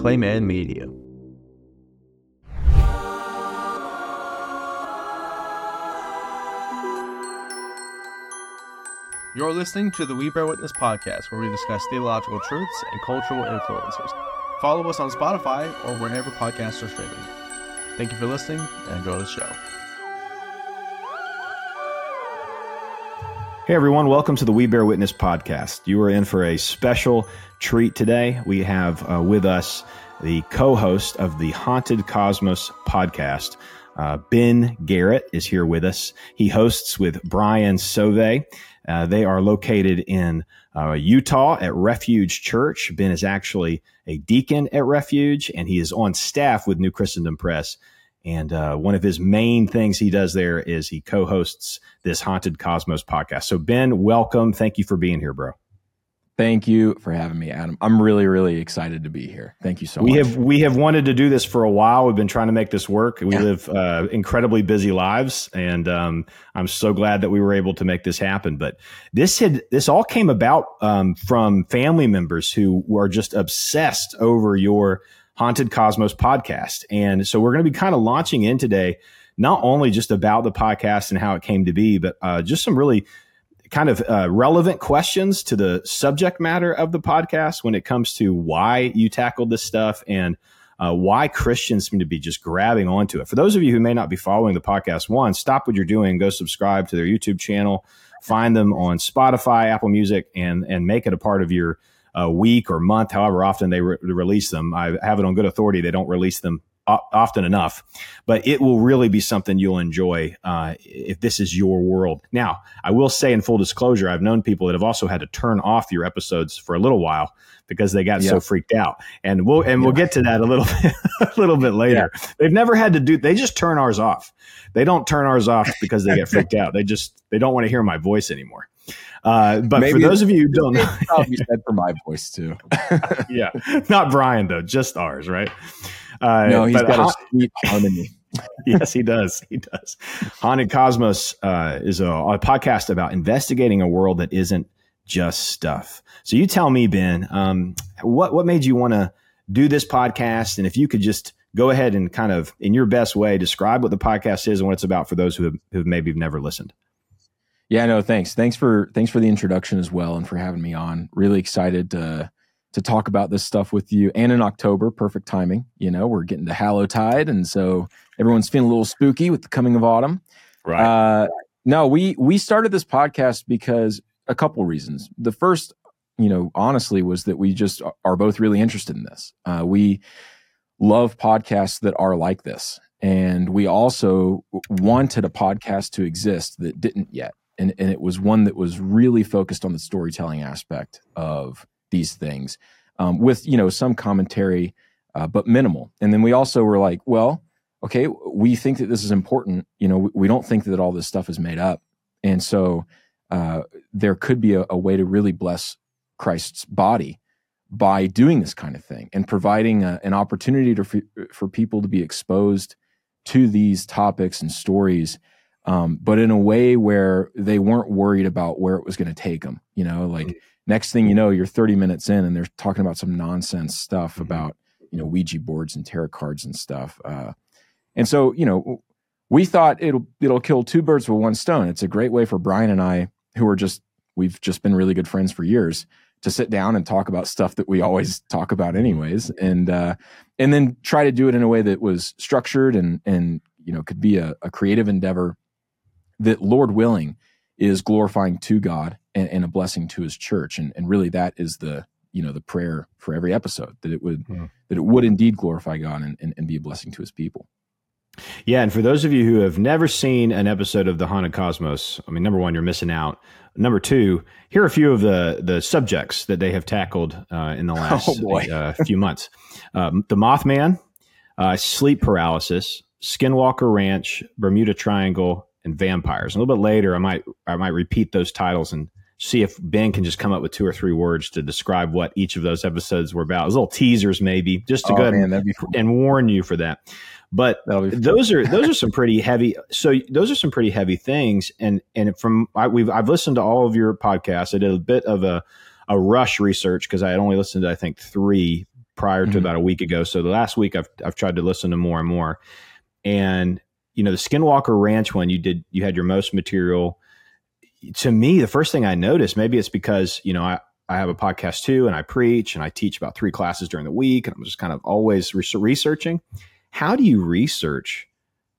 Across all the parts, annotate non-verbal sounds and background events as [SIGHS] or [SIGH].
Clayman Media. You're listening to the We Bear Witness podcast, where we discuss theological truths and cultural influences. Follow us on Spotify or wherever podcasts are streaming. Thank you for listening and enjoy the show. Hey everyone, welcome to the We Bear Witness podcast. You are in for a special treat today. We have uh, with us the co host of the Haunted Cosmos podcast. Uh, ben Garrett is here with us. He hosts with Brian Sauvé. Uh, they are located in uh, Utah at Refuge Church. Ben is actually a deacon at Refuge, and he is on staff with New Christendom Press. And uh, one of his main things he does there is he co hosts this Haunted Cosmos podcast. So, Ben, welcome. Thank you for being here, bro. Thank you for having me, Adam. I'm really, really excited to be here. Thank you so we much. We have we have wanted to do this for a while. We've been trying to make this work. We yeah. live uh, incredibly busy lives, and um, I'm so glad that we were able to make this happen. But this had this all came about um, from family members who were just obsessed over your Haunted Cosmos podcast, and so we're going to be kind of launching in today, not only just about the podcast and how it came to be, but uh, just some really kind of uh, relevant questions to the subject matter of the podcast when it comes to why you tackled this stuff and uh, why Christians seem to be just grabbing onto it. For those of you who may not be following the podcast, one, stop what you're doing, go subscribe to their YouTube channel, find them on Spotify, Apple Music, and and make it a part of your uh, week or month, however often they re- release them. I have it on good authority; they don't release them often enough, but it will really be something you'll enjoy uh, if this is your world. Now, I will say in full disclosure, I've known people that have also had to turn off your episodes for a little while because they got so freaked out, and we'll and we'll get to that a little bit [LAUGHS] a little bit later. Yeah. They've never had to do; they just turn ours off. They don't turn ours off because they get [LAUGHS] freaked out. They just they don't want to hear my voice anymore. Uh, but maybe for those of you who don't know, probably said for my voice too. [LAUGHS] yeah, not Brian though, just ours, right? Uh, no, he's got ha- a sweet harmony. [LAUGHS] yes, he does. He does. Haunted Cosmos uh, is a, a, podcast about investigating a world that isn't just stuff. So you tell me, Ben, um, what what made you want to do this podcast? And if you could just go ahead and kind of, in your best way, describe what the podcast is and what it's about for those who have, who maybe have never listened. Yeah, no, thanks. Thanks for thanks for the introduction as well, and for having me on. Really excited to to talk about this stuff with you. And in October, perfect timing. You know, we're getting to Hallowtide, and so everyone's feeling a little spooky with the coming of autumn. Right. Uh, no, we we started this podcast because a couple reasons. The first, you know, honestly, was that we just are both really interested in this. Uh, we love podcasts that are like this, and we also wanted a podcast to exist that didn't yet. And, and it was one that was really focused on the storytelling aspect of these things um, with you know some commentary, uh, but minimal. And then we also were like, well, okay, we think that this is important. You know, we, we don't think that all this stuff is made up, and so uh, there could be a, a, way to really bless Christ's body by doing this kind of thing and providing a, an opportunity to, for, for people to be exposed to these topics and stories um, but in a way where they weren't worried about where it was going to take them. You know, like mm-hmm. Next thing you know, you're 30 minutes in and they're talking about some nonsense stuff mm-hmm. about, you know, Ouija boards and tarot cards and stuff. Uh, and so, you know, we thought it'll it'll kill two birds with one stone. It's a great way for Brian and I, who are just we've just been really good friends for years, to sit down and talk about stuff that we always talk about anyways, and uh, and then try to do it in a way that was structured and and you know could be a, a creative endeavor that Lord willing is glorifying to God and, and, a blessing to his church. And, and really that is the, you know, the prayer for every episode that it would, mm. that it would indeed glorify God and, and, and be a blessing to his people. Yeah, and for those of you who have never seen an episode of the Haunted Cosmos, I mean, number one, you're missing out. Number two, here are a few of the the subjects that they have tackled uh, in the [LAUGHS] last oh uh, few months: um, the Mothman, uh, sleep paralysis, Skinwalker Ranch, Bermuda Triangle, and vampires. A little bit later, I might I might repeat those titles and see if Ben can just come up with two or three words to describe what each of those episodes were about. As little teasers, maybe, just to oh, go man, and, cool. and warn you for that. But those are those are some [LAUGHS] pretty heavy. So those are some pretty heavy things. And and from I, we've I've listened to all of your podcasts. I did a bit of a a rush research because I had only listened to I think three prior to mm-hmm. about a week ago. So the last week I've I've tried to listen to more and more. And you know, the Skinwalker Ranch one you did you had your most material. To me, the first thing I noticed, maybe it's because, you know, I, I have a podcast too, and I preach and I teach about three classes during the week, and I'm just kind of always researching. How do you research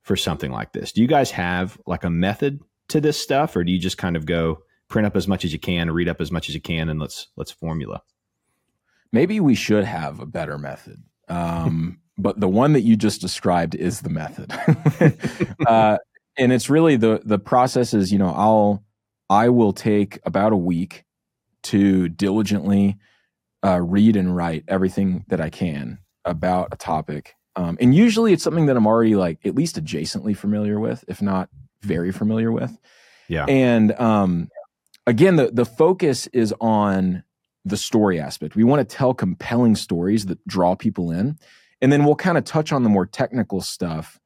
for something like this? Do you guys have like a method to this stuff, or do you just kind of go print up as much as you can, read up as much as you can, and let's let's formula? maybe we should have a better method. Um, but the one that you just described is the method. [LAUGHS] uh, and it's really the the process is, you know, I'll I will take about a week to diligently uh, read and write everything that I can about a topic. Um, and usually it's something that I'm already like at least adjacently familiar with, if not very familiar with. Yeah. And um, again, the the focus is on the story aspect. We want to tell compelling stories that draw people in. And then we'll kind of touch on the more technical stuff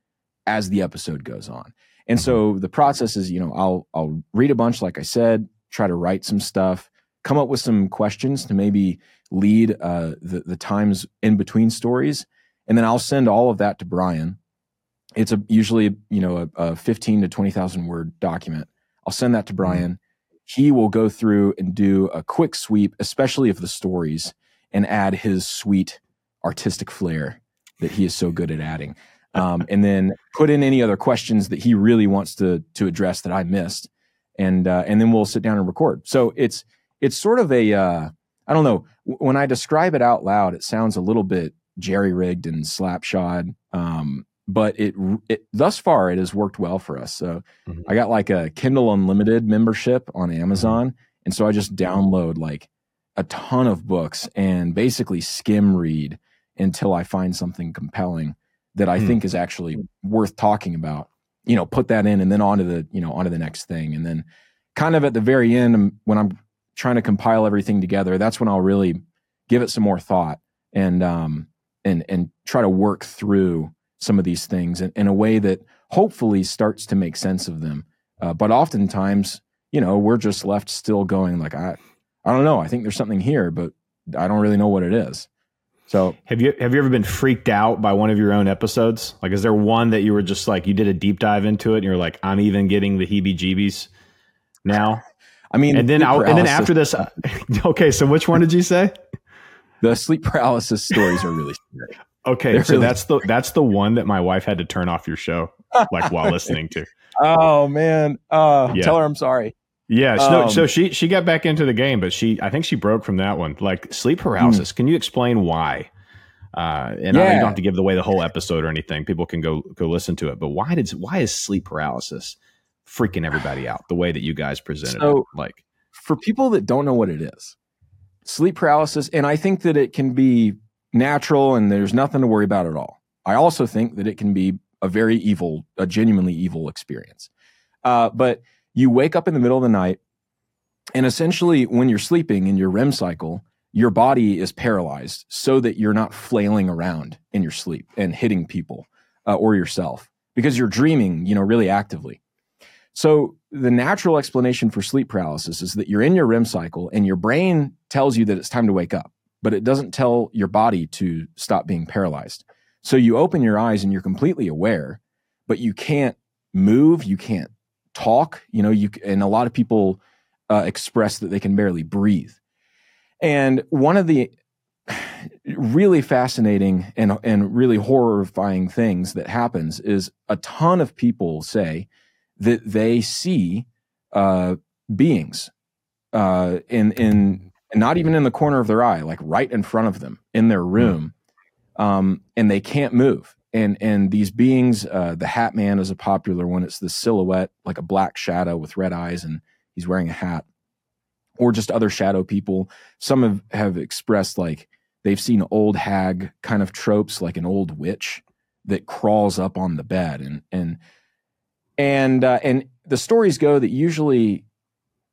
as the episode goes on. And so mm-hmm. the process is, you know, I'll I'll read a bunch, like I said, try to write some stuff, come up with some questions to maybe lead uh, the the times in between stories, and then I'll send all of that to Brian. It's a usually you know a, a fifteen to twenty thousand word document. I'll send that to mm-hmm. Brian he will go through and do a quick sweep, especially of the stories, and add his sweet artistic flair that he is so good at adding. Um, and then put in any other questions that he really wants to to address that I missed, and uh, and then we'll sit down and record. So it's it's sort of a uh, I don't know when I describe it out loud, it sounds a little bit jerry rigged and slapshod. Um, but it, it thus far it has worked well for us. So mm-hmm. I got like a Kindle Unlimited membership on. Amazon, mm-hmm. and so I just download like a ton of books and basically skim read until I find something compelling that I mm-hmm. think is actually worth talking about. You know, put that in and then on to the you know onto the next thing, and then kind of at the very end when I'm trying to compile everything together, that's when I'll really give it some more thought and um and and try to work through some of these things in, in a way that hopefully starts to make sense of them. Uh, but oftentimes, you know, we're just left still going like, I, I don't know. I think there's something here, but I don't really know what it is. So have you have you ever been freaked out by one of your own episodes? Like, is there one that you were just like you did a deep dive into it and you're like, I'm even getting the heebie-jeebies now? [LAUGHS] I mean, and then I, and then after this, [LAUGHS] okay. So which one did you say? The sleep paralysis stories are really scary. [LAUGHS] Okay, They're so really- that's the that's the one that my wife had to turn off your show like while listening to. Oh man, uh, yeah. tell her I'm sorry. Yeah, so, um, so she she got back into the game, but she I think she broke from that one. Like sleep paralysis. Hmm. Can you explain why? Uh, and yeah. I, you don't have to give away the whole episode or anything. People can go go listen to it. But why did why is sleep paralysis freaking everybody out the way that you guys presented so, it? Like for people that don't know what it is, sleep paralysis, and I think that it can be natural and there's nothing to worry about at all. I also think that it can be a very evil, a genuinely evil experience. Uh, but you wake up in the middle of the night, and essentially, when you're sleeping in your REM cycle, your body is paralyzed so that you're not flailing around in your sleep and hitting people uh, or yourself because you're dreaming, you know, really actively. So the natural explanation for sleep paralysis is that you're in your REM cycle and your brain tells you that it's time to wake up but it doesn't tell your body to stop being paralyzed. So you open your eyes and you're completely aware, but you can't move, you can't talk, you know, you and a lot of people uh, express that they can barely breathe. And one of the really fascinating and and really horrifying things that happens is a ton of people say that they see uh, beings uh, in in not even in the corner of their eye, like right in front of them in their hmm. room, um, and they can't move. And and these beings, uh, the Hat Man is a popular one. It's the silhouette, like a black shadow with red eyes, and he's wearing a hat. Or just other shadow people. Some have, have expressed like they've seen old hag kind of tropes, like an old witch that crawls up on the bed, and and and uh, and the stories go that usually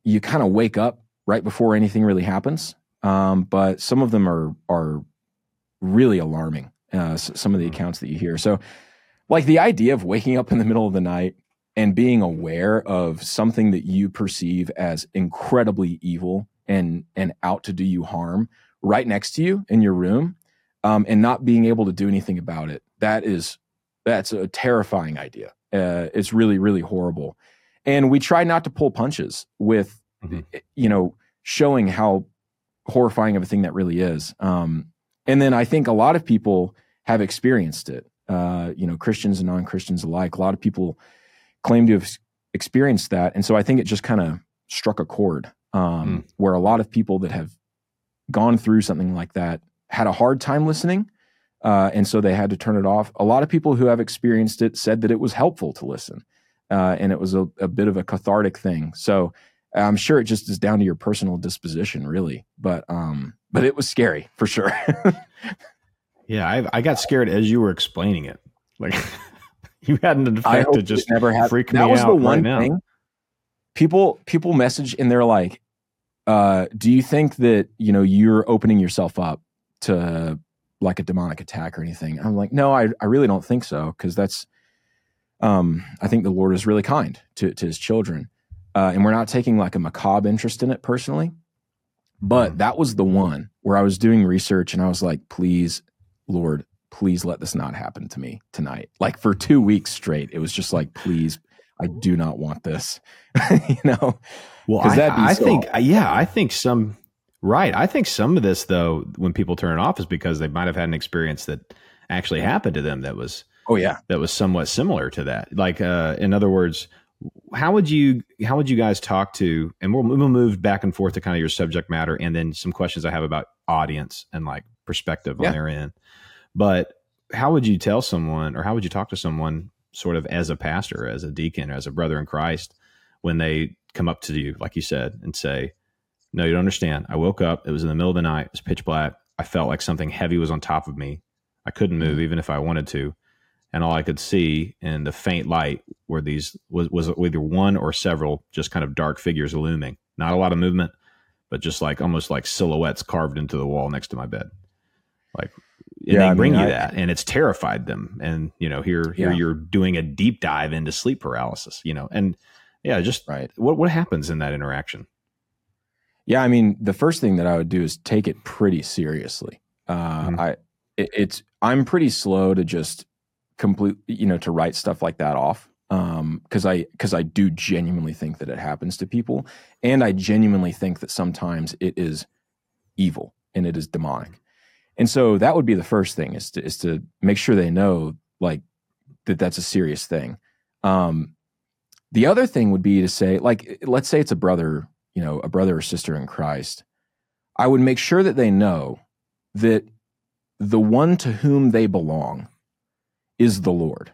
you kind of wake up right before anything really happens. Um, but some of them are are really alarming. Uh, some of the accounts that you hear. So, like the idea of waking up in the middle of the night and being aware of something that you perceive as incredibly evil and and out to do you harm right next to you in your room. um, and not being able to do anything about it. That is that's a terrifying idea. Uh, it's really really horrible, and we try not to pull punches with mm-hmm. you know showing how horrifying of a thing that really is. Um, and then I think a lot of people have experienced it. Uh, you know, Christians and non Christians alike. A lot of people claim to have experienced that, and so I think it just kind of struck a chord um, mm. where a lot of people that have gone through something like that had a hard time listening. Uh, and so they had to turn it off. A lot of people who have experienced it said that it was helpful to listen, uh, and it was a, a, bit of a cathartic thing. So I'm sure it just is down to your personal disposition, really. But um, but it was scary for sure. [LAUGHS] yeah, I, I got scared as you were explaining it. Like [LAUGHS] you had an effect to just never had, freak that was out the one right thing. Now. People people message and they're like, uh, "Do you think that you know you're opening yourself up to like a demonic attack or anything?" I'm like, "No, I I really don't think so because that's." Um, I think the Lord is really kind to to His children, uh, and we're not taking like a macabre interest in it personally. But mm. that was the one where I was doing research and I was like, please, Lord, please let this not happen to me tonight. Like for two weeks straight, it was just like, please, I do not want this. [LAUGHS] you know? Well, I, I so think, yeah, I think some, right. I think some of this, though, when people turn it off, is because they might have had an experience that actually happened to them that was, oh, yeah, that was somewhat similar to that. Like, uh, in other words, how would you how would you guys talk to and we'll, we'll move back and forth to kind of your subject matter and then some questions i have about audience and like perspective yeah. on their end but how would you tell someone or how would you talk to someone sort of as a pastor as a deacon as a brother in christ when they come up to you like you said and say no you don't understand i woke up it was in the middle of the night it was pitch black i felt like something heavy was on top of me i couldn't move mm-hmm. even if i wanted to and all I could see in the faint light were these was was either one or several just kind of dark figures looming. Not a lot of movement, but just like almost like silhouettes carved into the wall next to my bed. Like and yeah, they bring mean, you I, that, and it's terrified them. And you know, here here yeah. you're doing a deep dive into sleep paralysis. You know, and yeah, just right. What what happens in that interaction? Yeah, I mean, the first thing that I would do is take it pretty seriously. Uh, mm-hmm. I it, it's I'm pretty slow to just complete you know to write stuff like that off um because i because i do genuinely think that it happens to people and i genuinely think that sometimes it is evil and it is demonic and so that would be the first thing is to is to make sure they know like that that's a serious thing um the other thing would be to say like let's say it's a brother you know a brother or sister in christ i would make sure that they know that the one to whom they belong is the Lord.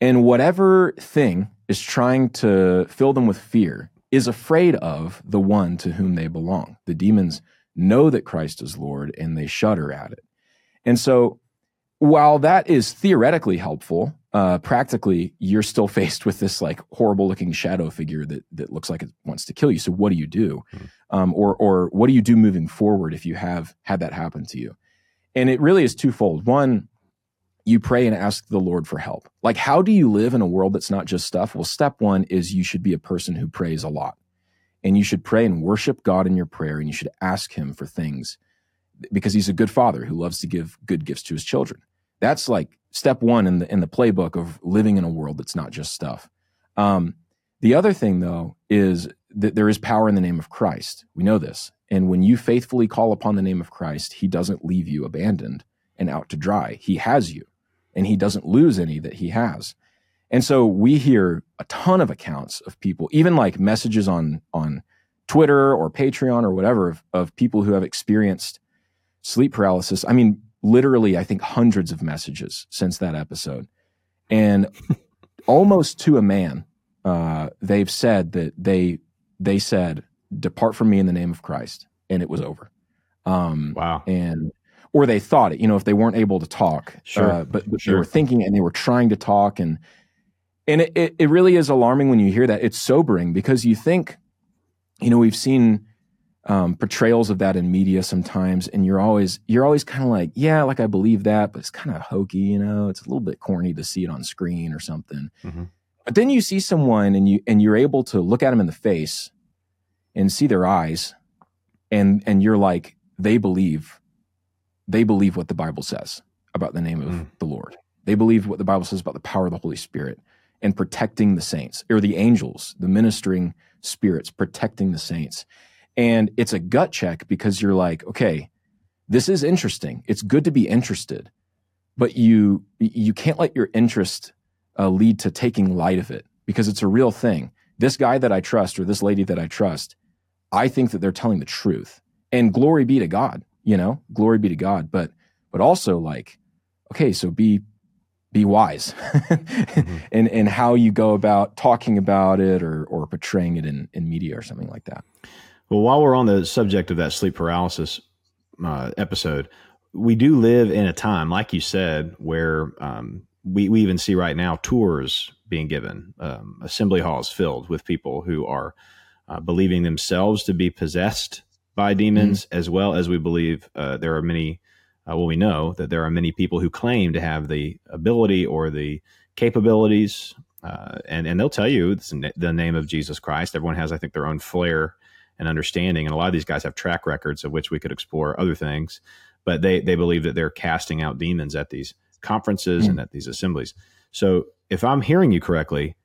And whatever thing is trying to fill them with fear is afraid of the one to whom they belong. The demons know that Christ is Lord and they shudder at it. And so, while that is theoretically helpful, uh, practically you're still [LAUGHS] faced with this like horrible looking shadow figure that that looks like it wants to kill you. So what do you do, mm-hmm. um, or or what do you do moving forward if you have had that happen to you? And it really is twofold. One, you pray and ask the Lord for help. Like, how do you live in a world that's not just stuff? Well, step one is you should be a person who prays a lot. And you should pray and worship God in your prayer, and you should ask Him for things because He's a good father who loves to give good gifts to His children. That's like step one in the in the playbook of living in a world that's not just stuff. Um, the other thing, though, is that there is power in the name of Christ. We know this. And when you faithfully call upon the name of Christ, He doesn't leave you abandoned and out to dry. He has you and he doesn't lose any that he has. And so we hear a ton of accounts of people, even like messages on on Twitter or Patreon or whatever of, of people who have experienced sleep paralysis. I mean, literally, I think hundreds of messages since that episode. And [LAUGHS] almost to a man, uh, they've said that they they said, "Depart from me in the name of Christ," and it was over. Um, wow! And or they thought it. You know, if they weren't able to talk, sure, uh, but, but sure. they were thinking and they were trying to talk, and and it, it, it really is alarming when you hear that. It's sobering because you think, you know, we've seen um, portrayals of that in media sometimes, and you're always you're always kind of like, yeah, like I believe that, but it's kind of hokey, you know. It's a little bit corny to see it on screen or something. Mm-hmm. But then you see someone and you and you're able to look at them in the face and see their eyes, and and you're like, they believe they believe what the Bible says about the name of Mm. the Lord. They believe what the Bible says about the power of the Holy Spirit and protecting the saints or the angels, the ministering spirits protecting the saints. And it's a gut check because you're like, okay, this is interesting. It's good to be interested, but you you can't let your interest uh, lead to taking light of it because it's a real thing. This guy that I trust or this lady that I trust, I think that they're telling the truth. And glory be to God, you know, glory be to God. But but also like, okay, so be be wise [LAUGHS] in in how you go about talking about it or or portraying it in in media or something like that. Well, while we're on the subject of that sleep paralysis uh, episode, we do live in a time, like you said, where um, we, we even see right now tours being given, um, assembly halls filled with people who are uh, believing themselves to be possessed by demons, as well as we believe uh, there are many. Uh, well, we know that there are many people who claim to have the ability or the capabilities, uh, and and they'll tell you it's the name of Jesus Christ. Everyone has, I think, their own flair and understanding. And a lot of these guys have track records of which we could explore other things, but they they believe that they're casting out demons at these conferences Mm. and at these assemblies. So if I'm hearing you correctly,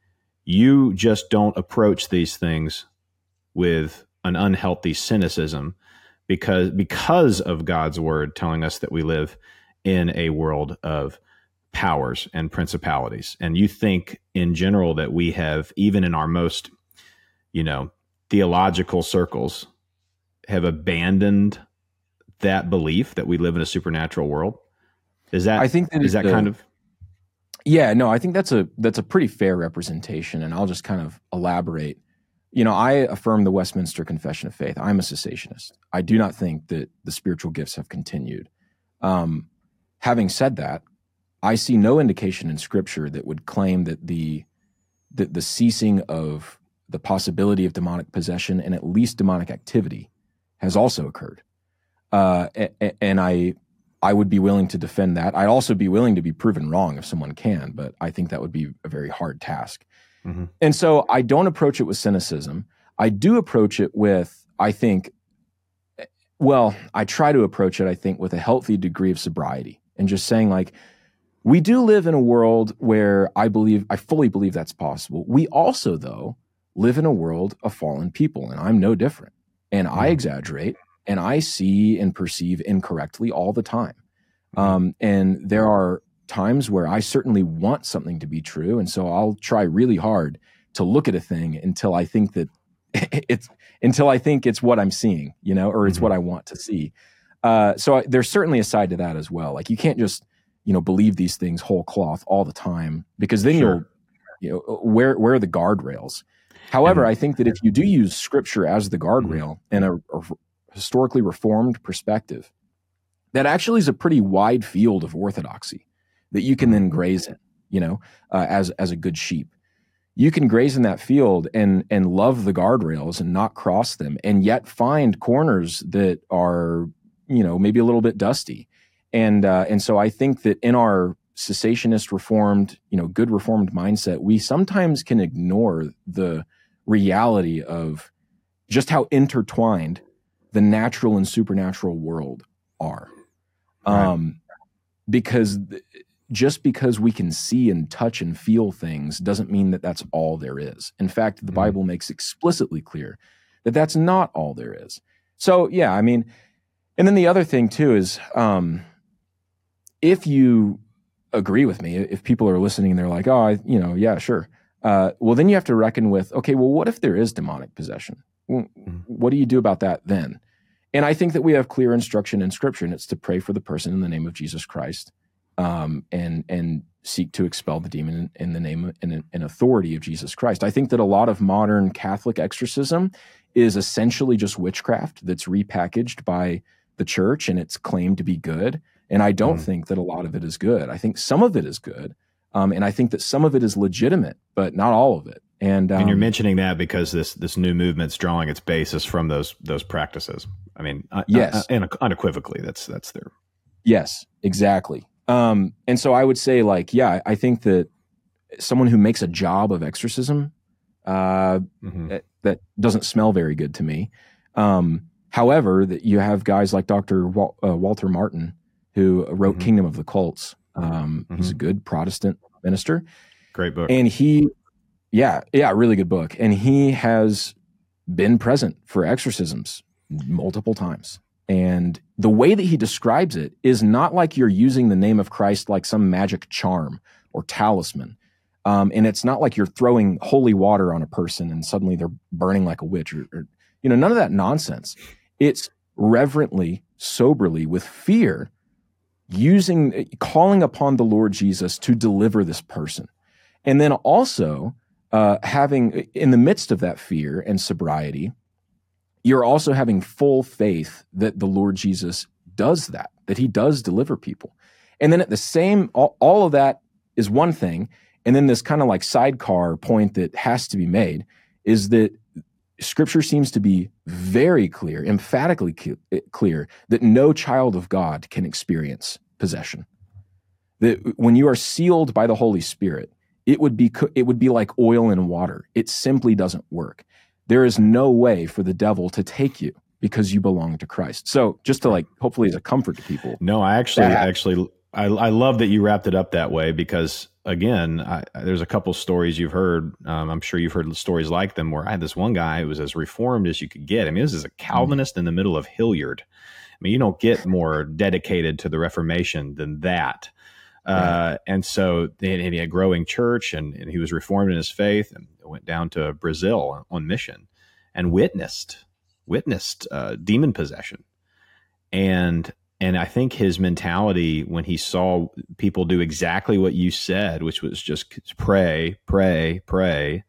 you just don't approach these things with an unhealthy cynicism because because of God's word telling us that we live in a world of powers and principalities and you think in general that we have even in our most you know theological circles have abandoned that belief that we live in a supernatural world is that I think that is that the- kind of Yeah, no, I think that's a that's a pretty fair representation, and I'll just kind of elaborate. You know, I affirm the Westminster Confession of Faith. I'm a cessationist. I do not think that the spiritual gifts have continued. Um, having said that, I see no indication in Scripture that would claim that the that the ceasing of the possibility of demonic possession and at least demonic activity has also occurred. Uh, a- a- and I I would be willing to defend that. I'd also be willing to be proven wrong if someone can, but I think that would be a very hard task. Mhm. And so I don't approach it with cynicism. I do approach it with, I think, well, I try to approach it, I think, with a healthy degree of sobriety and just saying, like, we do live in a world where I believe, I fully believe that's possible. We also, though, live in a world of fallen people, and I'm no different. And I Mhm. exaggerate and I see and perceive incorrectly all the time. Mhm. Um, and there are times where I certainly want something to be true. And so I'll try really hard to look at a thing until I think that [LAUGHS] it's until I think it's what I'm seeing, you know, or it's Mhm. what I want to see. Uh, so I, there's certainly a side to that as well. Like you can't just, you know, believe these things whole cloth all the time because then Sure. you'll, you know, where where are the guardrails? However, I think that if you do use scripture as the guardrail and a, a historically reformed perspective, that actually is a pretty wide field of orthodoxy that you can then graze in, you know, uh, as as a good sheep. You can graze in that field and and love the guardrails and not cross them, and yet find corners that are, you know, maybe a little bit dusty. And uh, and so I think that in our cessationist reformed, you know, good reformed mindset, we sometimes can ignore the reality of just how intertwined the natural and supernatural world are. Right. Um, because th- just because we can see and touch and feel things doesn't mean that that's all there is. In fact, the Mhm. Bible makes explicitly clear that that's not all there is. So, yeah, I mean, and then the other thing too is um, if you agree with me, if people are listening and they're like, oh, I, you know, yeah, sure. Uh, well, then you have to reckon with, okay, well, what if there is demonic possession? Well, Mhm. What do you do about that then? And I think that we have clear instruction in Scripture, and it's to pray for the person in the name of Jesus Christ, um, and and seek to expel the demon in, in the name and in authority of Jesus Christ. I think that a lot of modern Catholic exorcism is essentially just witchcraft that's repackaged by the church, and it's claimed to be good. And I don't Mm. think that a lot of it is good. I think some of it is good, um, and I think that some of it is legitimate, but not all of it. And, um, and you're mentioning that because this this new movement's drawing its basis from those those practices. I mean, uh, Yes. uh, and unequivocally, that's that's their Yes, exactly. Um, and so I would say, like, yeah, I think that someone who makes a job of exorcism, uh, Mhm. that, that doesn't smell very good to me. Um, however, that you have guys like Dr. Wal- uh, Walter Martin who wrote Mhm. Kingdom of the Cults. Um, He's a Mhm. good Protestant minister, Great book. and he, yeah, yeah, really good book, and he has been present for exorcisms multiple times. And the way that he describes it is not like you're using the name of Christ like some magic charm or talisman. Um, and it's not like you're throwing holy water on a person and suddenly they're burning like a witch or, or you know, none of that nonsense. It's reverently, soberly, with fear, using, calling upon the Lord Jesus to deliver this person. And then also uh, having, in the midst of that fear and sobriety, you're also having full faith that the Lord Jesus does that, that he does deliver people. And then at the same, all, all of that is one thing. And then this kind of like sidecar point that has to be made is that scripture seems to be very clear, emphatically clear, that no child of God can experience possession. That when you are sealed by the Holy Spirit, it would be it would be like oil and water. It simply doesn't work. There is no way for the devil to take you because you belong to Christ. So just to like hopefully as a comfort to people. No, I actually, That- actually, I, I love that you wrapped it up that way because again, I, there's a couple stories you've heard. Um, I'm sure you've heard stories like them where I had this one guy who was as reformed as you could get. I mean, this is a Calvinist in the middle of Hilliard. I mean, you don't get more dedicated to the Reformation than that. Uh, and so they had, he had a growing church and, and he was reformed in his faith and went down to Brazil on mission and witnessed, witnessed uh, demon possession. And and I think his mentality when he saw people do exactly what you said, which was just pray, pray, pray,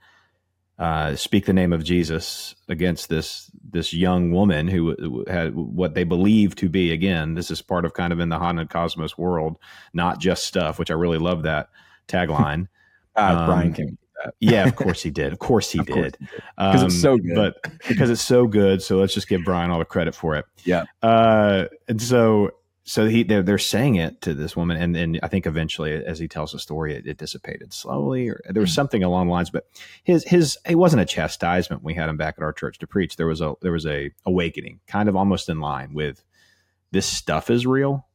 uh, speak the name of Jesus against this this young woman who had what they believe to be again. This is part of kind of in the haunted cosmos world, not just stuff. Which I really love that tagline. [LAUGHS] Uh, Um, Brian came. yeah, of course he did. Of course he [LAUGHS] Of did. he did. 'Cause it's so good. But because it's so good, so let's just give Brian all the credit for it. Yeah. Uh, and so so he they're they're saying it to this woman, and then I think eventually, as he tells the story, it, it dissipated slowly, or there was Mhm. something along the lines. But his his it wasn't a chastisement. We had him back at our church to preach. There was a there was a awakening, kind of almost in line with this stuff is real.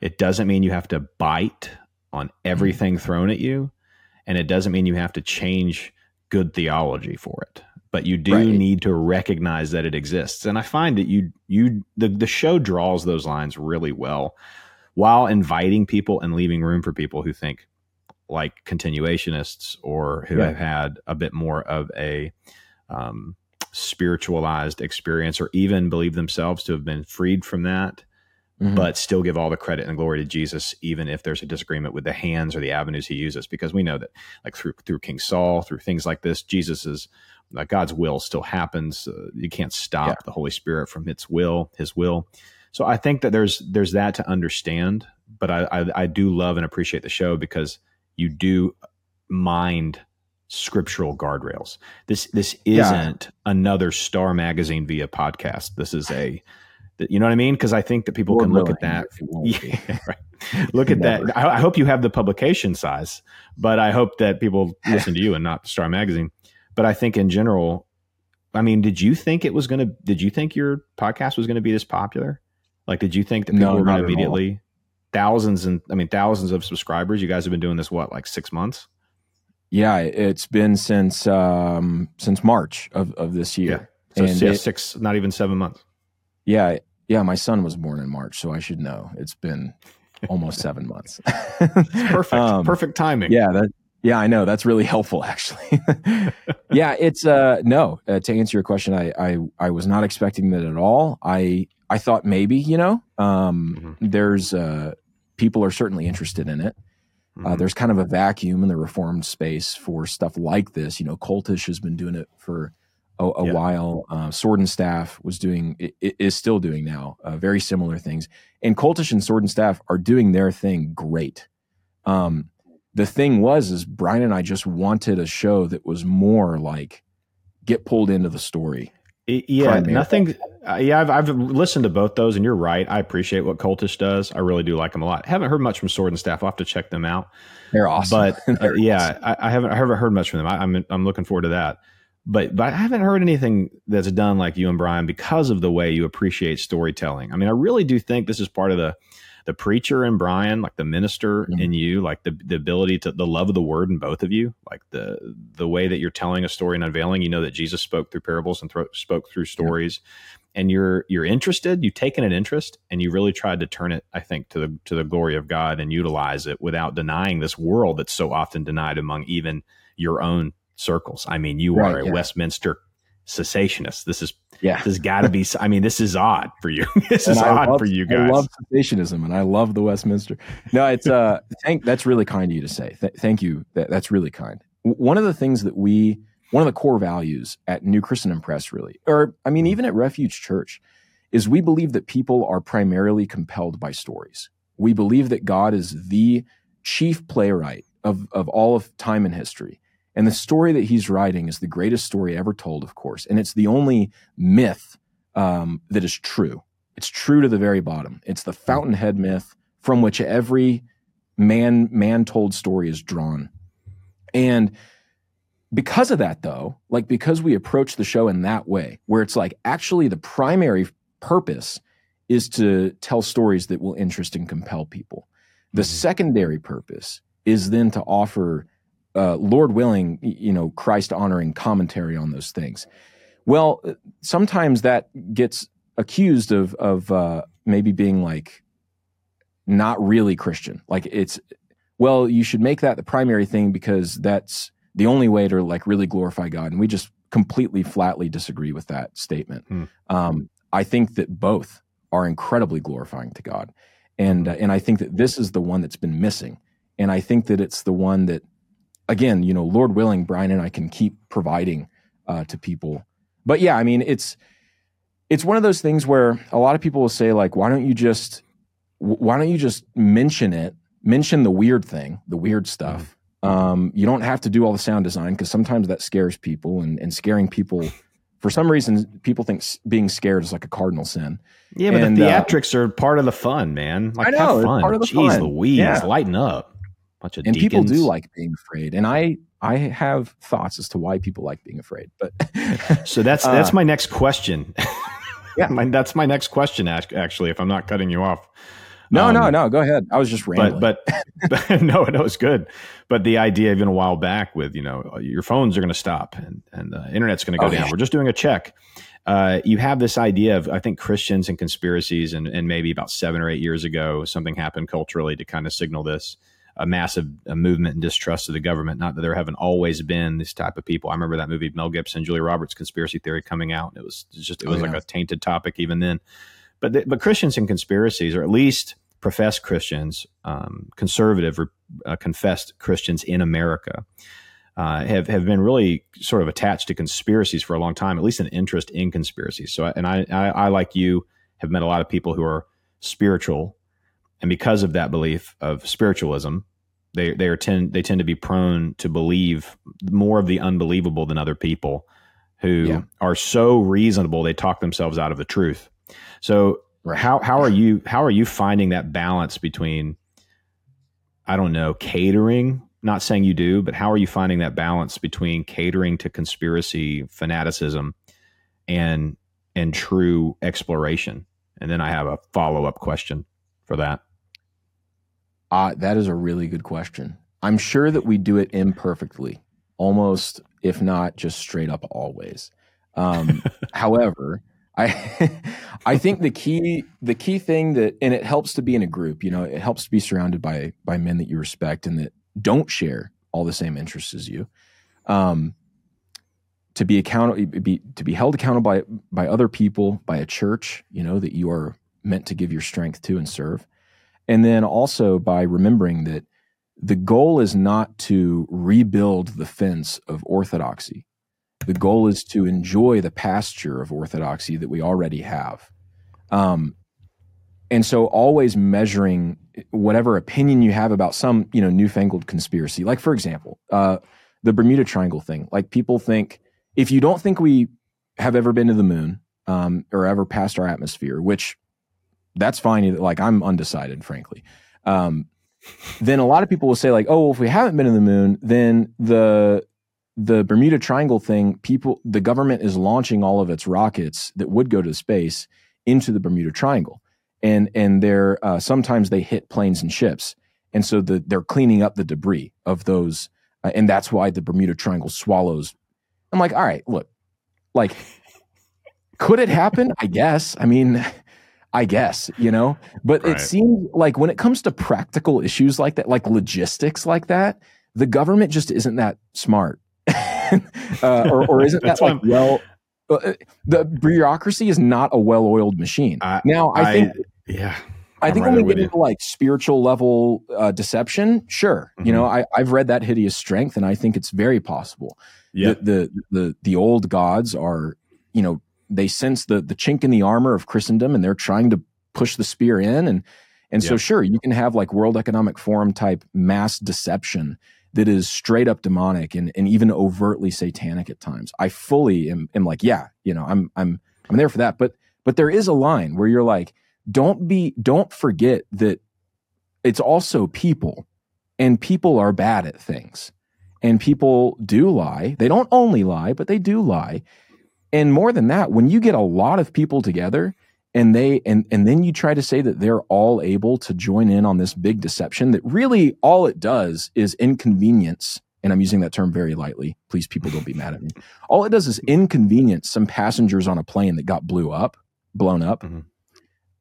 It doesn't mean you have to bite on everything thrown at you, and it doesn't mean you have to change good theology for it but you do Right. need to recognize that it exists and i find that you you the, the show draws those lines really well while inviting people and leaving room for people who think like continuationists or who Yeah. have had a bit more of a um, spiritualized experience or even believe themselves to have been freed from that Mhm. but still give all the credit and glory to Jesus, even if there's a disagreement with the hands or the avenues he uses, because we know that, like through through King Saul, through things like this, Jesus is like God's will still happens. Uh, you can't stop Yeah. the Holy Spirit from its will, His will. So I think that there's there's that to understand, but I I, I do love and appreciate the show because you do mind scriptural guardrails. This this isn't another Star Magazine via podcast. This is a you know what I mean? Because I think that people Lord can look at that if it won't be. [LAUGHS] yeah, right. Look at Never. that. I, I hope you have the publication size, but I hope that people listen to you and not Star Magazine. But I think in general, I mean, did you think it was going to? Did you think your podcast was going to be this popular? Like, did you think that people No, were going to immediately thousands and I mean thousands of subscribers? You guys have been doing this what, like six months? Yeah, it's been since um, since March of, of this year. So And yeah, it- six, not even seven months. Yeah, yeah. My son was born in March, so I should know. It's been almost seven months. [LAUGHS] Perfect, [LAUGHS] Um, perfect timing. Yeah, that. Yeah, I know. That's really [LAUGHS] helpful, actually. [LAUGHS] yeah, it's uh no. Uh, to answer your question, I, I I was not expecting that at all. I I thought maybe you know, um, there's uh people are certainly interested in it. Uh, Mhm. there's kind of a vacuum in the reformed space for stuff like this. You know, Cultish has been doing it for a, a Yeah. while. Uh, Sword and Staff was doing, is still doing now, uh, very similar things. And Cultish and Sword and Staff are doing their thing great. Um, the thing was, is Brian and I just wanted a show that was more like get pulled into the story. Yeah, nothing. Uh, yeah, I've, I've listened to both those, and you're right. I appreciate what Cultish does. I really do like them a lot. Haven't heard much from Sword and Staff. I'll have to check them out. They're awesome. But [LAUGHS] uh, They're yeah, I, I haven't I haven't heard much from them. I, I'm I'm looking forward to that. But but I haven't heard anything that's done like you and Brian because of the way you appreciate storytelling. I mean, I really do think this is part of the the preacher in Brian, like the minister mm-hmm. in you, like the the ability to the love of the word in both of you, like the the way that you're telling a story and unveiling. You know that Jesus spoke through parables and th- spoke through stories, yeah. and you're you're interested. You've taken an interest, and you really tried to turn it, I think, to the to the glory of God and utilize it without denying this world that's so often denied among even your own circles. I mean, you right, are a yeah. Westminster cessationist. This is yeah. This has got to be. I mean, this is odd for you. [LAUGHS] this and is I odd love, for you guys. I love cessationism, and I love the Westminster. No, it's uh, thank. That's really kind of you to say. Th- thank you. That, that's really kind. One of the things that we, one of the core values at New Christendom Press, really, or I mean, even at Refuge Church, is we believe that people are primarily compelled by stories. We believe that God is the chief playwright of of all of time and history and the story that he's writing is the greatest story ever told, of course. And it's the only myth um, that is true. It's true to the very bottom. It's the fountainhead myth from which every man man told story is drawn. And because of that, though, like because we approach the show in that way, where it's like actually the primary purpose is to tell stories that will interest and compel people. The mm-hmm. secondary purpose is then to offer uh, Lord willing, you know, Christ honoring commentary on those things. Well, uh, sometimes that gets accused of of uh, maybe being like not really Christian. Like it's well, you should make that the primary thing because that's the only way to like really glorify God. And we just completely flatly disagree with that statement. Hmm. Um, I think that both are incredibly glorifying to God, and uh, and I think that this is the one that's been missing. And I think that it's the one that again, you know, Lord willing, Brian and I can keep providing uh, to people. But yeah, I mean, it's it's one of those things where a lot of people will say like, why don't you just why don't you just mention it, mention the weird thing, the weird stuff. Mm-hmm. Um, you don't have to do all the sound design because sometimes that scares people, and and scaring people. For some reason, people think being scared is like a cardinal sin. Yeah, but and, the uh, theatrics uh, are part of the fun, man. Like, I know, have fun. Part of the Jeez fun. Louise, yeah. lighten up bunch of and deacons. people do like being afraid and i i have thoughts as to why people like being afraid but [LAUGHS] so that's that's uh, my next question. [LAUGHS] Yeah. [LAUGHS] My, that's my next question actually if i'm not cutting you off. No um, no no go ahead. I was just rambling. but, but, but no no it's good. But the idea even a while back with you know your phones are going to stop and and the internet's going to go oh, down. Yeah. we're just doing a check. Uh, you have this idea of I think Christians and conspiracies, and, and maybe about seven or eight years ago, something happened culturally to kind of signal this a massive a movement and distrust of the government. Not that there haven't always been this type of people. I remember that movie Mel Gibson, Julia Roberts, conspiracy theory coming out. It was just it was oh, yeah. like a tainted topic even then. But the, but Christians and conspiracies, or at least professed Christians, um, conservative or uh, confessed Christians in America. Uh, have have been really sort of attached to conspiracies for a long time, at least an interest in conspiracies. So, and I, I, I like you, have met a lot of people who are spiritual and because of that belief of spiritualism, they they are tend they tend to be prone to believe more of the unbelievable than other people who yeah. are so reasonable they talk themselves out of the truth. So right. how how are you how are you finding that balance between I don't know catering not saying you do but how are you finding that balance between catering to conspiracy fanaticism and and true exploration and then I have a follow up question for that. Uh, that is a really good question. I'm sure that we do it imperfectly, almost, if not just straight up always. Um, [LAUGHS] however, I [LAUGHS] I think the key the key thing that and it helps to be in a group, you know, it helps to be surrounded by by men that you respect and that don't share all the same interests as you. Um, to be accountable be to be held accountable by by other people, by a church, you know, that you are meant to give your strength to and serve. And then also by remembering that the goal is not to rebuild the fence of orthodoxy. The goal is to enjoy the pasture of orthodoxy that we already have. Um, and so always measuring whatever opinion you have about some, you know, newfangled conspiracy. Like for example, uh, the Bermuda Triangle thing. Like people think if you don't think we have ever been to the moon um, or ever passed our atmosphere, which that's fine. Like I'm undecided, frankly. Um, then a lot of people will say like, oh, well, if we haven't been in the moon, then the the Bermuda Triangle thing, people, the government is launching all of its rockets that would go to space into the Bermuda Triangle. and and they're uh, sometimes they hit planes and ships, and so the, they're cleaning up the debris of those, uh, and that's why the Bermuda Triangle swallows. I'm like, all right, look, like, could it happen? I guess. I mean. I guess, you know, but right. it seems like when it comes to practical issues like that, like logistics like that, the government just isn't that smart. [LAUGHS] uh, or, or [LAUGHS] isn't that like well uh, the bureaucracy is not a well-oiled machine. I, now, I, I think, yeah, I think right when we get into like spiritual level uh, deception, sure, mm-hmm. you know, I, I've read that hideous strength, and I think it's very possible. Yeah, the, the the the old gods are, you know, they sense the the chink in the armor of Christendom, and they're trying to push the spear in, and and so sure, you can have like World Economic Forum type mass deception that is straight up demonic and, and even overtly satanic at times. I fully am, am like, yeah, you know, I'm I'm I'm there for that. But but there is a line where you're like, don't be don't forget that it's also people and people are bad at things. And people do lie. They don't only lie, but they do lie. And more than that, when you get a lot of people together and they and and then you try to say that they're all able to join in on this big deception that really all it does is inconvenience and I'm using that term very lightly. Please, people don't be mad at me. All it does is [LAUGHS] inconvenience some passengers on a plane that got blew up, blown up. Mm-hmm.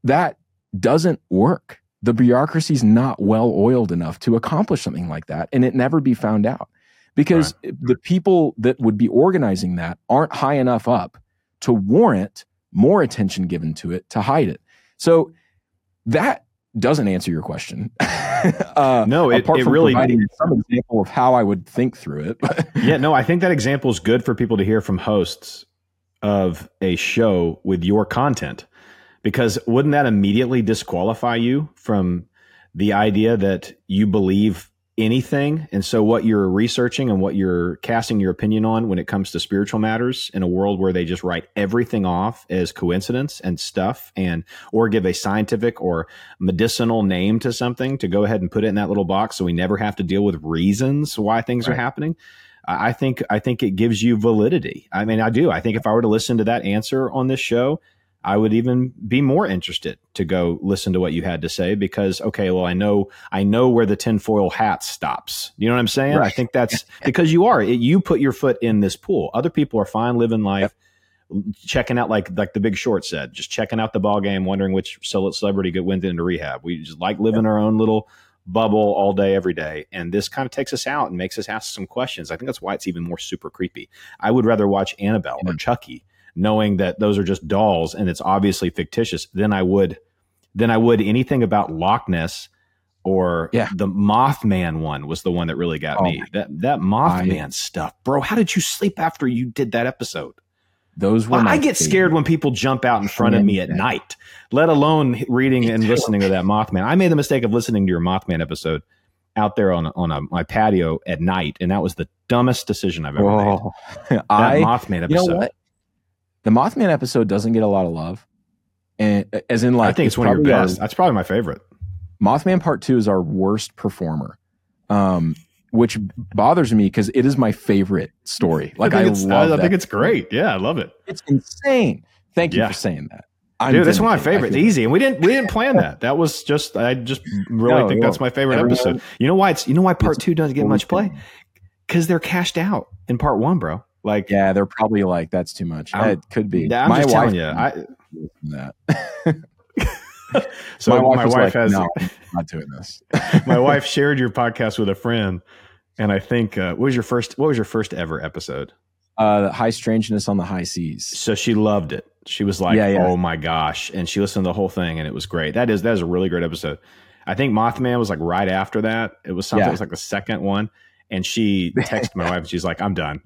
That doesn't work. The bureaucracy is not well oiled enough to accomplish something like that, and it never be found out because right. the people that would be organizing that aren't high enough up to warrant more attention given to it to hide it. So that doesn't answer your question. [LAUGHS] uh, no, it, apart it from really providing some example of how I would think through it. [LAUGHS] yeah, no, I think that example is good for people to hear from hosts of a show with your content, because wouldn't that immediately disqualify you from the idea that you believe anything. And so, what you're researching and what you're casting your opinion on when it comes to spiritual matters in a world where they just write everything off as coincidence and stuff, and or give a scientific or medicinal name to something to go ahead and put it in that little box, so we never have to deal with reasons why things right. are happening. I think I think it gives you validity. I mean, I do. I think if I were to listen to that answer on this show, I would even be more interested to go listen to what you had to say because okay, well, I know I know where the tinfoil hat stops. You know what I'm saying? Right. I think that's [LAUGHS] because you are you put your foot in this pool. Other people are fine living life, yep. checking out like like the Big Short said, just checking out the ball game, wondering which celebrity went into rehab. We just like living yep. our own little bubble all day, every day. And this kind of takes us out and makes us ask some questions. I think that's why it's even more super creepy. I would rather watch Annabelle or Chucky knowing that those are just dolls and it's obviously fictitious than I would than I would anything about Loch Ness or yeah. the Mothman one was the one that really got oh, me. That that Mothman I, stuff, bro. How did you sleep after you did that episode? Those were. I get favorite. scared when people jump out in front of me at night, let alone reading and listening to that Mothman. I made the mistake of listening to your Mothman episode out there on on a, my patio at night, and that was the dumbest decision I've ever oh, made. [LAUGHS] That I, Mothman episode. You know what? The Mothman episode doesn't get a lot of love, and as in like I think it's, it's one of your best. Our, That's probably my favorite. Mothman Part Two is our worst performer, um, which bothers me because it is my favorite story. Like I, I love. I, I think it's great. Yeah, I love it. It's insane. Thank you yeah. for saying that. I'm Dude, that's one of my favorites. Easy, and we didn't we didn't plan that. That was just I just really no, think that's my favorite everyone, episode. You know why it's you know why part two doesn't get much play because they're cashed out in part one, bro. Like, yeah, they're probably like, that's too much. it could be. Yeah, I'm my just wife, telling you. I, that. [LAUGHS] so my wife, my wife like, has no, not doing this. [LAUGHS] my wife shared your podcast with a friend, and I think uh, what was your first? What was your first ever episode? Uh, high strangeness on the high seas. So she loved it. She was like, yeah, yeah. "Oh my gosh!" And she listened to the whole thing, and it was great. That is that is a really great episode. I think Mothman was like right after that. It was something. Yeah. It was like the second one, and she [LAUGHS] texted my wife, and she's like, "I'm done."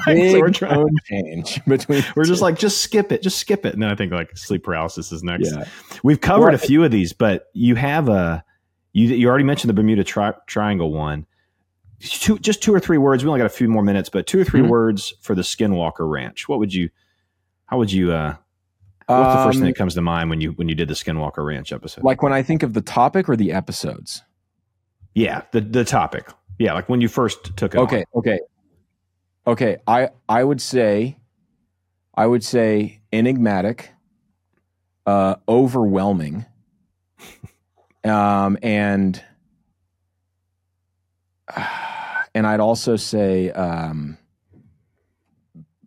[LAUGHS] Big trying change [LAUGHS] between. We're just like, just skip it, just skip it. And then I think like sleep paralysis is next. Yeah. We've covered a few of these, but you have a you you already mentioned the Bermuda tri- Triangle one. Two, just two or three words. We only got a few more minutes, but two or 3 mm-hmm. words for the Skinwalker Ranch. What would you? How would you? uh What's the first thing um, that comes to mind when you when you did the Skinwalker Ranch episode? Like when I think of the topic or the episodes. Yeah, the the topic. Yeah, like when you first took it. Okay, on. okay. Okay, I I would say I would say enigmatic, uh, overwhelming, [LAUGHS] um, and [SIGHS] and I'd also say um,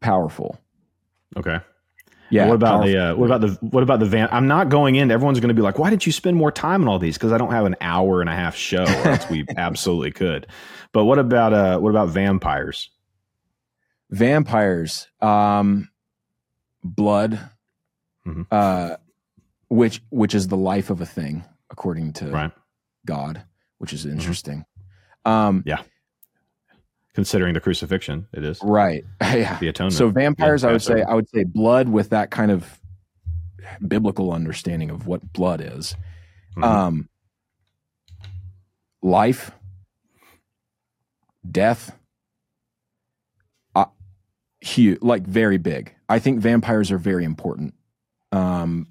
powerful. Okay. Yeah. what about powerful. the uh, what about the what about the van? I'm not going in. Everyone's going to be like, "Why did you spend more time on all these?" Because I don't have an hour and a half show, or else we [LAUGHS] absolutely could. But what about uh what about vampires? Vampires? Um, blood, Mhm. uh, which which is the life of a thing according to Right. God, which Mm-hmm. is interesting. Um, Considering the crucifixion, it is right. [LAUGHS] yeah. the atonement. So vampires, Yeah, I would say, I would say blood with that kind of biblical understanding of what blood is. Mhm. Um, life, death, huge, like very big. I think vampires are very important, um,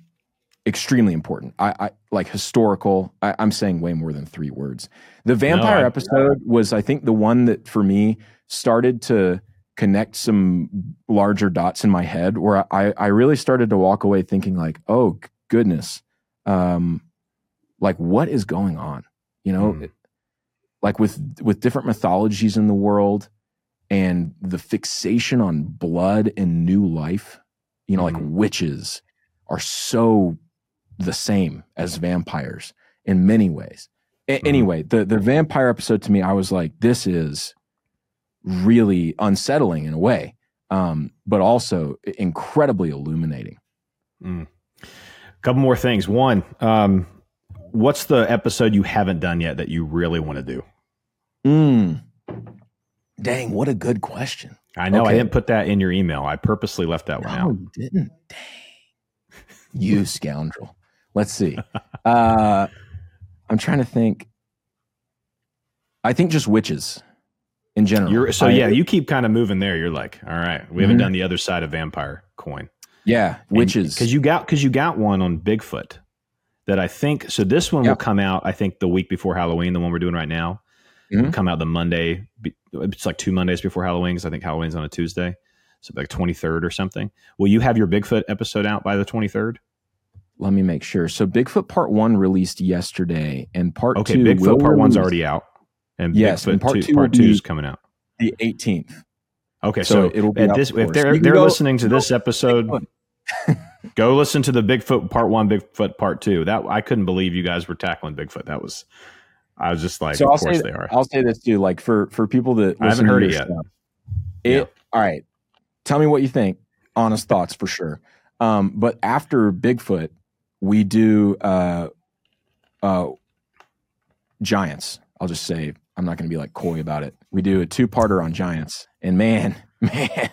extremely important. I, I like historical. I, I'm saying way more than three words. The vampire I- episode was, I think, the one that for me started to connect some larger dots in my head where I, I really started to walk away thinking like, oh goodness, um, like what is going on? You know, Mm. like with with different mythologies in the world and the fixation on blood and new life, you know, like Mhm. witches are so the same as vampires in many ways. A- Mhm. Anyway, the the vampire episode to me, I was like, this is really unsettling in a way, um, but also incredibly illuminating. Mm. couple more things. One, um, what's the episode you haven't done yet that you really want to do? Mm. Dang, what a good question. I know I didn't put that in your email. I purposely left that one No, out. you didn't. Dang. [LAUGHS] You scoundrel. Let's see. Uh, I'm trying to think. I think just witches in general. You're, so I- yeah, you keep kind of moving there. You're like, all right, we haven't Mhm. done the other side of vampire coin. yeah, witches. because you got because you got one on Bigfoot that I think. So this one Yeah. will come out. I think the week before Halloween. The one we're doing right now will Mhm. come out the Monday. It's like two Mondays before Halloween because I think Halloween's on a Tuesday, so like twenty third or something. Will you have your Bigfoot episode out by the twenty third? Let me make sure. So Bigfoot Part One released yesterday, and Part Okay, Two. Bigfoot will part one's already out, and Yes, Bigfoot and part two, two part two's coming out. the 18th. Okay, So so, it'll be this, if they're they're go- listening to this episode, [LAUGHS] go listen to the Bigfoot part one, Bigfoot part two. That I couldn't believe you guys were tackling Bigfoot. That was, I was just like, so of course they are. I'll say this too. Like for for people that I haven't heard it yet. stuff, it Yeah. all right. Tell me what you think. Honest thoughts for sure. Um, but after Bigfoot, we do uh, uh, giants. I'll just say I'm not going to be like coy about it. We do a two parter on giants, and man, [LAUGHS] man,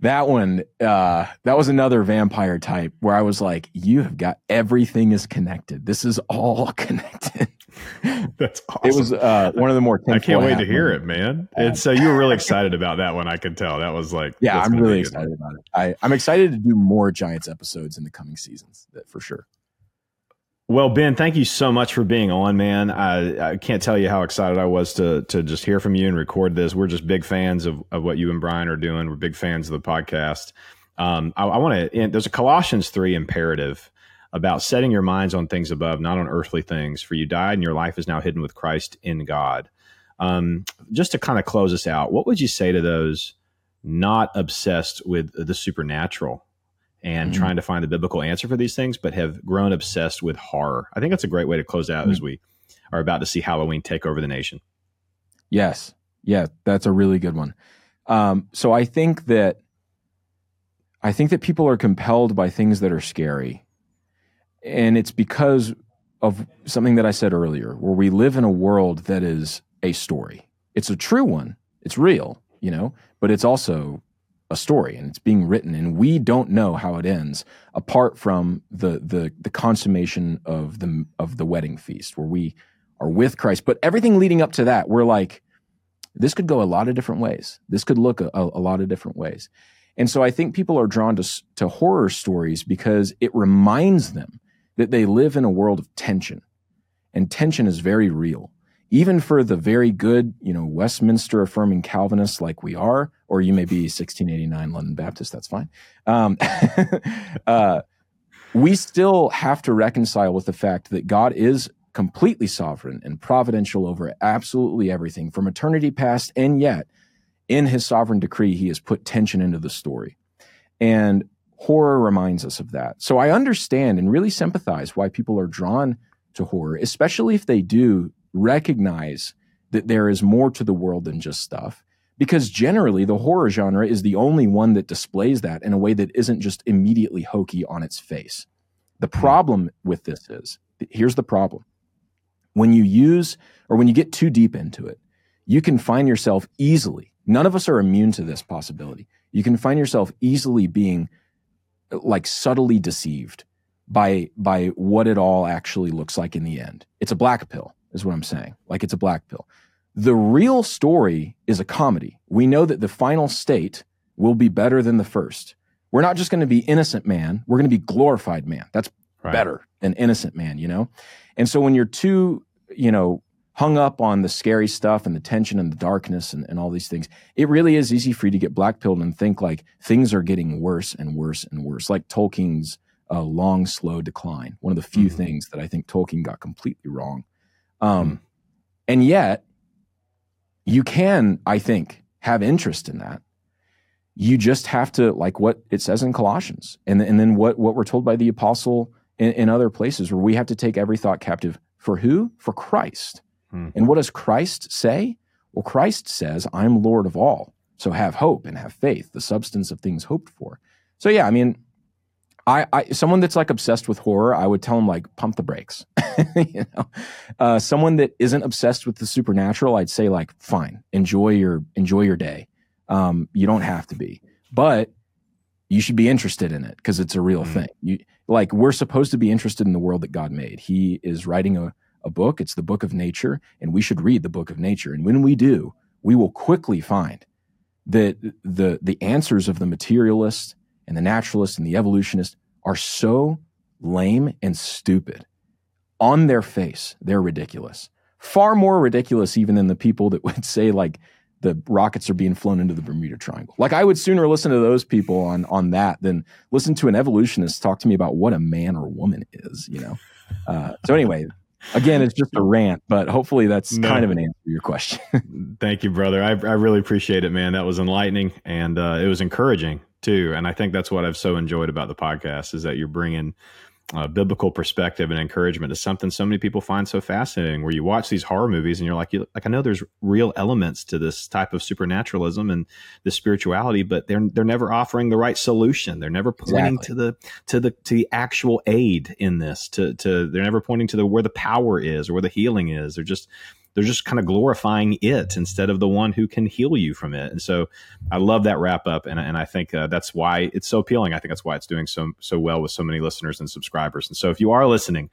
that one uh, that was another vampire type where I was like, you have got everything is connected. This is all [LAUGHS] connected. That's awesome. It was uh, one of the more. I can't wait to hear it, man. It's so you were really excited about that one. I could tell. That was like, Yeah, I'm really one. excited about it. I, I'm excited to do more Giants episodes in the coming seasons, that for sure. Well, Ben, thank you so much for being on, man. I, I can't tell you how excited I was to to just hear from you and record this. We're just big fans of, of what you and Brian are doing. We're big fans of the podcast. Um, I, I want to. There's a Colossians three imperative about setting your minds on things above, not on earthly things. For you died, and your life is now hidden with Christ in God. Um, just to kind of close us out, what would you say to those not obsessed with the supernatural and Mhm. trying to find the biblical answer for these things, but have grown obsessed with horror. I think that's a great way to close out Mm-hmm. as we are about to see Halloween take over the nation. Yes. Yeah, that's a really good one. Um, so I think that I think that people are compelled by things that are scary. And it's because of something that I said earlier, where we live in a world that is a story. It's a true one. It's real, you know, but it's also a story and it's being written and we don't know how it ends apart from the the the consummation of the of the wedding feast where we are with Christ. But everything leading up to that, we're like, this could go a lot of different ways. This could look a, a, lot of different ways. And so I think people are drawn to, to horror stories because it reminds them that they live in a world of tension. And tension is very real. Even for the very good, you know, Westminster affirming Calvinists like we are, or you may be 1689 London Baptist, that's fine. Um, [LAUGHS] uh, we still have to reconcile with the fact that God is completely sovereign and providential over absolutely everything from eternity past, and yet in his sovereign decree, he has put tension into the story. And horror reminds us of that. So I understand and really sympathize why people are drawn to horror, especially if they do recognize that there is more to the world than just stuff. Because generally, the horror genre is the only one that displays that in a way that isn't just immediately hokey on its face. The hmm. problem with this is here's the problem. When you use or when you get too deep into it, you can find yourself easily, none of us are immune to this possibility. You can find yourself easily being like subtly deceived by by what it all actually looks like in the end. It's a black pill, is what I'm saying. Like it's a black pill. The real story is a comedy. We know that the final state will be better than the first. We're not just going to be innocent man, we're going to be glorified man. That's right. better than innocent man, you know? And so when you're too, you know, hung up on the scary stuff and the tension and the darkness and, and all these things, it really is easy for you to get black pilled and think like things are getting worse and worse and worse, like Tolkien's uh, long, slow decline. One of the few mm-hmm. things that I think Tolkien got completely wrong. Um. And yet, you can, I think, have interest in that. You just have to, like what it says in Colossians, and, and then what, what we're told by the apostle in, in other places, where we have to take every thought captive for who? For Christ. Hmm. And what does Christ say? Well, Christ says, I'm Lord of all. So have hope and have faith, the substance of things hoped for. So yeah, I mean, I, I someone that's like obsessed with horror, I would tell them like pump the brakes. [LAUGHS] you know, uh, someone that isn't obsessed with the supernatural, I'd say like fine, enjoy your enjoy your day. Um, you don't have to be, but you should be interested in it because it's a real mm. thing. You like we're supposed to be interested in the world that God made. He is writing a a book. It's the book of nature, and we should read the book of nature. And when we do, we will quickly find that the the answers of the materialist and the naturalist and the evolutionist are so lame and stupid. On their face, they're ridiculous. Far more ridiculous even than the people that would say like the rockets are being flown into the Bermuda Triangle. Like I would sooner listen to those people on on that than listen to an evolutionist talk to me about what a man or woman is. You know. Uh, so anyway, Again, it's just a rant, but hopefully that's no. kind of an answer to your question. [LAUGHS] Thank you, brother. I, I really appreciate it, man. That was enlightening and uh, it was encouraging too. And I think that's what I've so enjoyed about the podcast is that you're bringing uh, biblical perspective and encouragement is something so many people find so fascinating. Where you watch these horror movies and you're like, you, like I know there's real elements to this type of supernaturalism and this spirituality, but they're they're never offering the right solution. They're never pointing exactly. to the to the to the actual aid in this. To to they're never pointing to the where the power is or where the healing is. They're just they're just kind of glorifying it instead of the one who can heal you from it. And so I love that wrap up, and, and I think uh, that's why it's so appealing. I think that's why it's doing so so well with so many listeners and subscribers. And so if you are listening,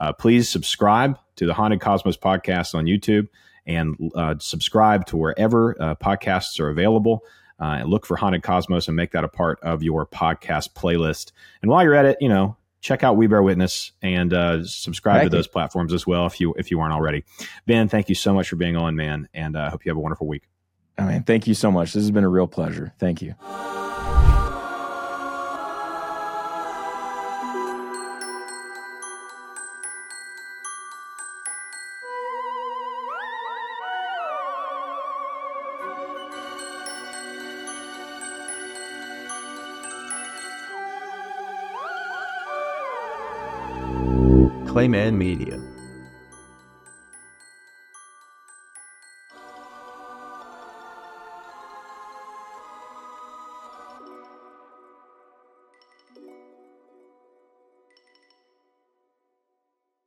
uh, please subscribe to the Haunted Cosmos podcast on YouTube and uh, subscribe to wherever uh, podcasts are available. Uh, and look for Haunted Cosmos and make that a part of your podcast playlist. And while you're at it, you know, check out We Bear Witness and uh, subscribe thank to those platforms as well if you if you aren't already. Ben, thank you so much for being on, man, and I uh, hope you have a wonderful week. I mean, thank you so much. This has been a real pleasure. Thank you. Clayman Media.